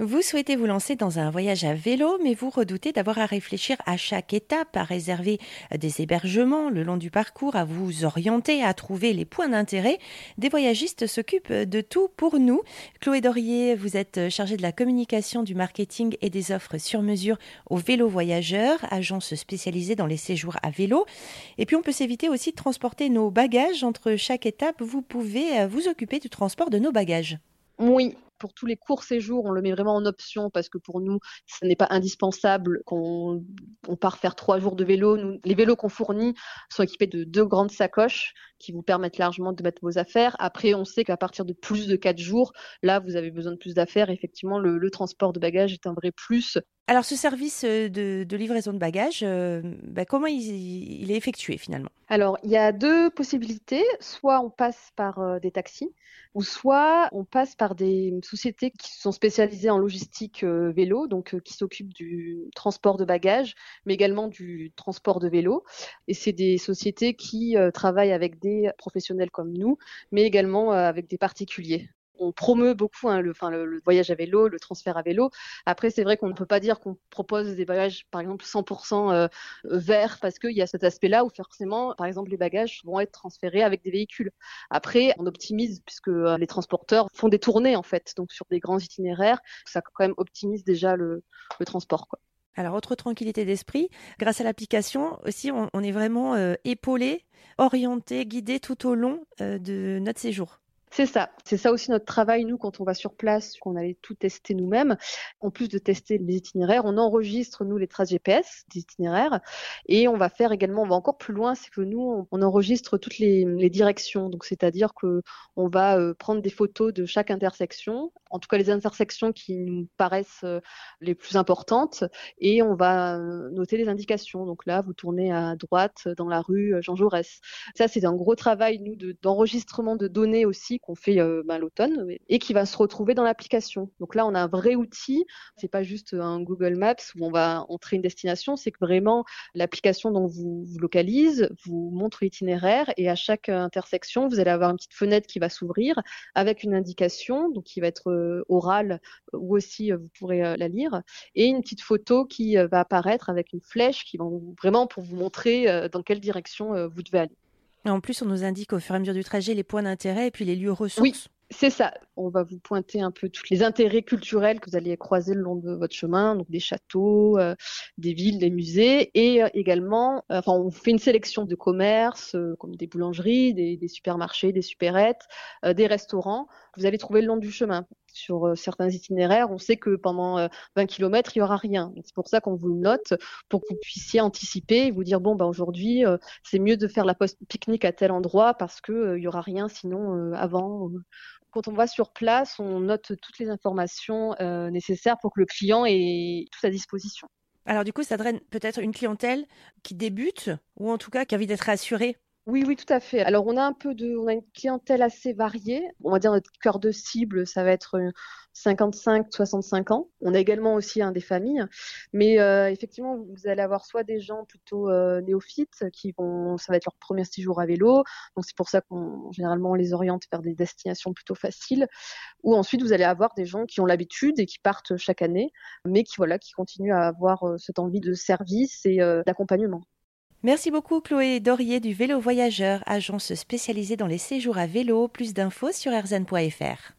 Vous souhaitez vous lancer dans un voyage à vélo, mais vous redoutez d'avoir à réfléchir à chaque étape, à réserver des hébergements le long du parcours, à vous orienter, à trouver les points d'intérêt. Des voyagistes s'occupent de tout pour nous. Chloé Dorier, vous êtes chargée de la communication, du marketing et des offres sur mesure au vélo voyageurs, agence spécialisée dans les séjours à vélo. Et puis on peut s'éviter aussi de transporter nos bagages entre chaque étape. Vous pouvez vous occuper du transport de nos bagages. Oui, pour tous les courts séjours, on le met vraiment en option parce que pour nous, ce n'est pas indispensable qu'on on part faire trois jours de vélo. Les vélos qu'on fournit sont équipés de deux grandes sacoches qui vous permettent largement de mettre vos affaires. Après, on sait qu'à partir de plus de quatre jours, là, vous avez besoin de plus d'affaires. Effectivement, le, transport de bagages est un vrai plus. Alors, ce service euh, de, livraison de bagages, euh, bah, comment il, est effectué finalement? Alors, il y a deux possibilités. Soit on passe par euh, des taxis, ou soit on passe par des sociétés qui sont spécialisées en logistique vélo, donc qui s'occupent du transport de bagages, mais également du transport de vélo. Et c'est des sociétés qui travaillent avec des professionnels comme nous, mais également avec des particuliers on promeut beaucoup hein, le, voyage à vélo, le transfert à vélo. Après, c'est vrai qu'on ne peut pas dire qu'on propose des bagages, par exemple, 100% euh, verts, parce qu'il y a cet aspect-là où forcément, par exemple, les bagages vont être transférés avec des véhicules. Après, on optimise puisque euh, les transporteurs font des tournées en fait, donc sur des grands itinéraires, ça quand même optimise déjà le, transport. Alors, autre tranquillité d'esprit, grâce à l'application aussi, on, on, est vraiment euh, épaulé, orienté, guidé tout au long euh, de notre séjour. C'est ça. C'est ça aussi notre travail, nous, quand on va sur place, qu'on allait tout tester nous-mêmes. En plus de tester les itinéraires, on enregistre, nous, les traces GPS des itinéraires. Et on va faire également, on va encore plus loin, c'est que nous, on enregistre toutes les, directions. Donc, c'est-à-dire que on va euh, prendre des photos de chaque intersection, en tout cas les intersections qui nous paraissent euh, les plus importantes, et on va euh, noter les indications. Donc là, vous tournez à droite dans la rue Jean Jaurès. Ça, c'est un gros travail, nous, d'enregistrement de, de données aussi qu'on fait euh, ben, l'automne et qui va se retrouver dans l'application. Donc là, on a un vrai outil. C'est pas juste un Google Maps où on va entrer une destination, c'est que vraiment l'application dont vous, vous localise vous montre l'itinéraire et à chaque intersection, vous allez avoir une petite fenêtre qui va s'ouvrir avec une indication, donc qui va être euh, orale ou aussi euh, vous pourrez euh, la lire et une petite photo qui euh, va apparaître avec une flèche qui va vraiment pour vous montrer euh, dans quelle direction vous devez aller. En plus, on nous indique au fur et à mesure du trajet les points d'intérêt et puis les lieux ressources. Oui. C'est ça. On va vous pointer un peu tous les intérêts culturels que vous allez croiser le long de votre chemin, donc des châteaux, euh, des villes, des musées, et euh, également, euh, enfin, on fait une sélection de commerces comme des boulangeries, des, supermarchés, des supérettes, des restaurants. Vous allez trouver le long du chemin. Sur certains itinéraires, on sait que pendant 20 km, il y aura rien. C'est pour ça qu'on vous note pour que vous puissiez anticiper et vous dire bon, ben aujourd'hui, c'est mieux de faire la pique-nique à tel endroit parce que il y aura rien sinon avant quand on va sur place, on note toutes les informations euh, nécessaires pour que le client ait tout à disposition. Alors du coup, ça draine peut-être une clientèle qui débute ou en tout cas qui a envie d'être assurée oui, oui, tout à fait. Alors, on a un peu de, on a une clientèle assez variée. On va dire notre cœur de cible, ça va être 55-65 ans. On a également aussi un des familles, mais euh, effectivement, vous allez avoir soit des gens plutôt euh, néophytes qui vont, ça va être leur premier séjour à vélo, donc c'est pour ça qu'on généralement les oriente vers des destinations plutôt faciles. Ou ensuite, vous allez avoir des gens qui ont l'habitude et qui partent chaque année, mais qui voilà, qui continuent à avoir euh, cette envie de service et euh, d'accompagnement. Merci beaucoup Chloé Dorier du Vélo Voyageur, agence spécialisée dans les séjours à vélo. Plus d'infos sur erzan.fr.